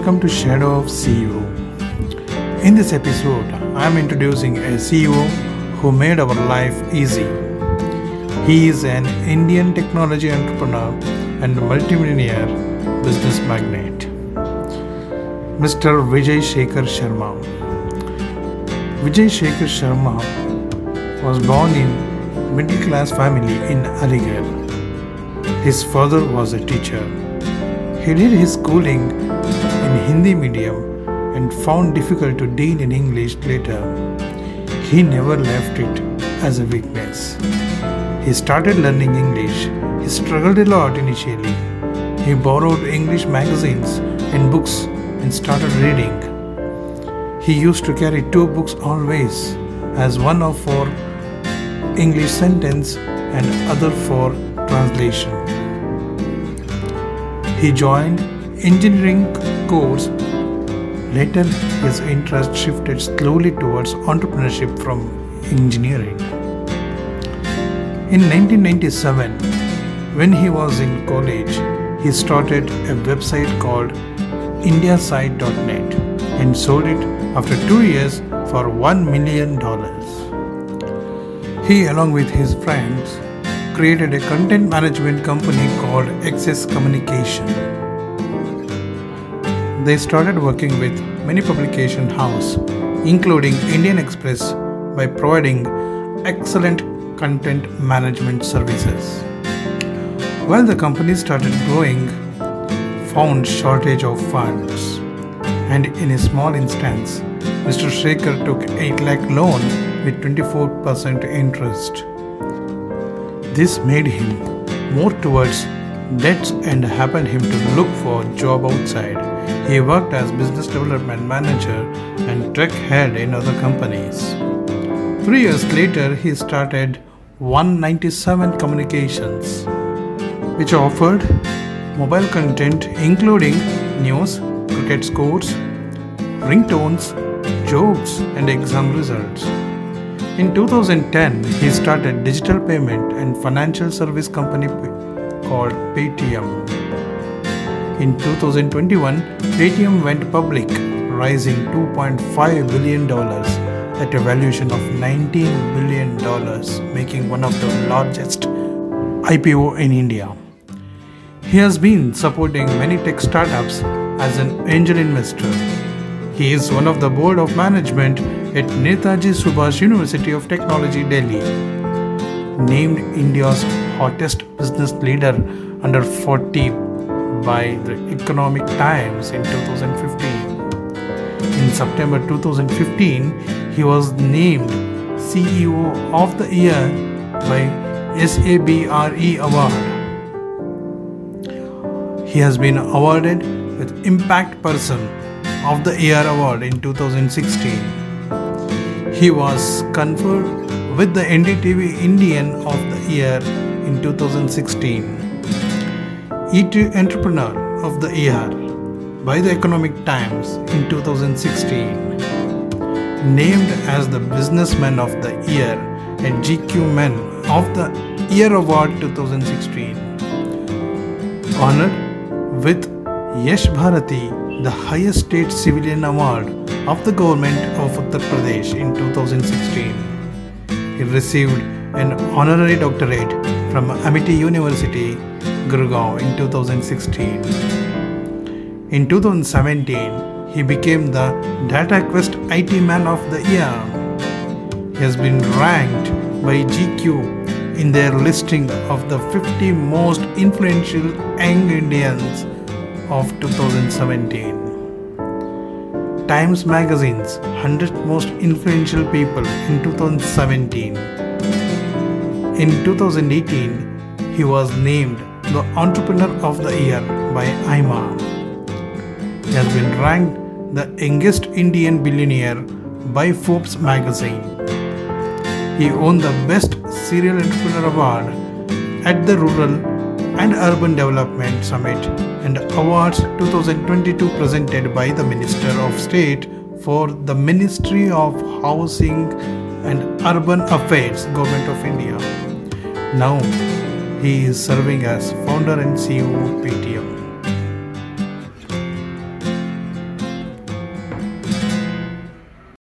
Welcome to Shadow of CEO. In this episode, I am introducing a CEO who made our life easy. He is an Indian technology entrepreneur and multimillionaire business magnate. Mr. Vijay Shekhar Sharma. Vijay Shekhar Sharma was born in a middle class family in Aligarh. His father was a teacher. He did his schooling in Hindi medium and found difficult to deal in English later. He never left it as a weakness. He started learning English. He struggled a lot initially. He borrowed English magazines and books and started reading. He used to carry two books always, as one for English sentence and other for translation. He joined engineering course. Later, his interest shifted slowly towards entrepreneurship from engineering. In 1997, when he was in college, he started a website called indiasite.net and sold it after two years for $1 million. He, along with his friends, created a content management company called XS Communication. They started working with many publication houses, including Indian Express, by providing excellent content management services. While the company started growing, found shortage of funds, and in a small instance, Mr. Shekhar took 8 lakh loan with 24% interest. This made him more towards debts and happened him to look for job outside. He worked as business development manager and tech head in other companies. Three years later, he started One97 Communications, which offered mobile content including news, cricket scores, ringtones, jokes, and exam results. In 2010, he started digital payment and financial service company called Paytm. In 2021, Paytm went public, rising $2.5 billion at a valuation of $19 billion, making one of the largest IPO in India. He has been supporting many tech startups as an angel investor. He is one of the board of management at Netaji Subhash University of Technology, Delhi. Named India's hottest business leader under 40 by the Economic Times in 2015. In September 2015, he was named CEO of the Year by SABRE Award. He has been awarded with Impact Person of the Year Award in 2016. He was conferred with the NDTV Indian of the Year in 2016. ET Entrepreneur of the Year by the Economic Times in 2016. Named as the Businessman of the Year at GQ Men of the Year Award 2016. Honored with Yash Bharati, the highest state civilian award of the government of Uttar Pradesh in 2016. He received an honorary doctorate from Amity University, Gurgaon in 2016. In 2017, he became the DataQuest IT Man of the Year. He has been ranked by GQ in their listing of the 50 most influential young Indians of 2017. Times Magazine's 100 most influential people in 2017. In 2018, he was named the Entrepreneur of the Year by IMA. He has been ranked the youngest Indian billionaire by Forbes magazine. He won the Best Serial Entrepreneur Award at the Rural and Urban Development Summit and Awards 2022 presented by the Minister of State for the Ministry of Housing and Urban Affairs, Government of India. Now he is serving as founder and CEO of Paytm.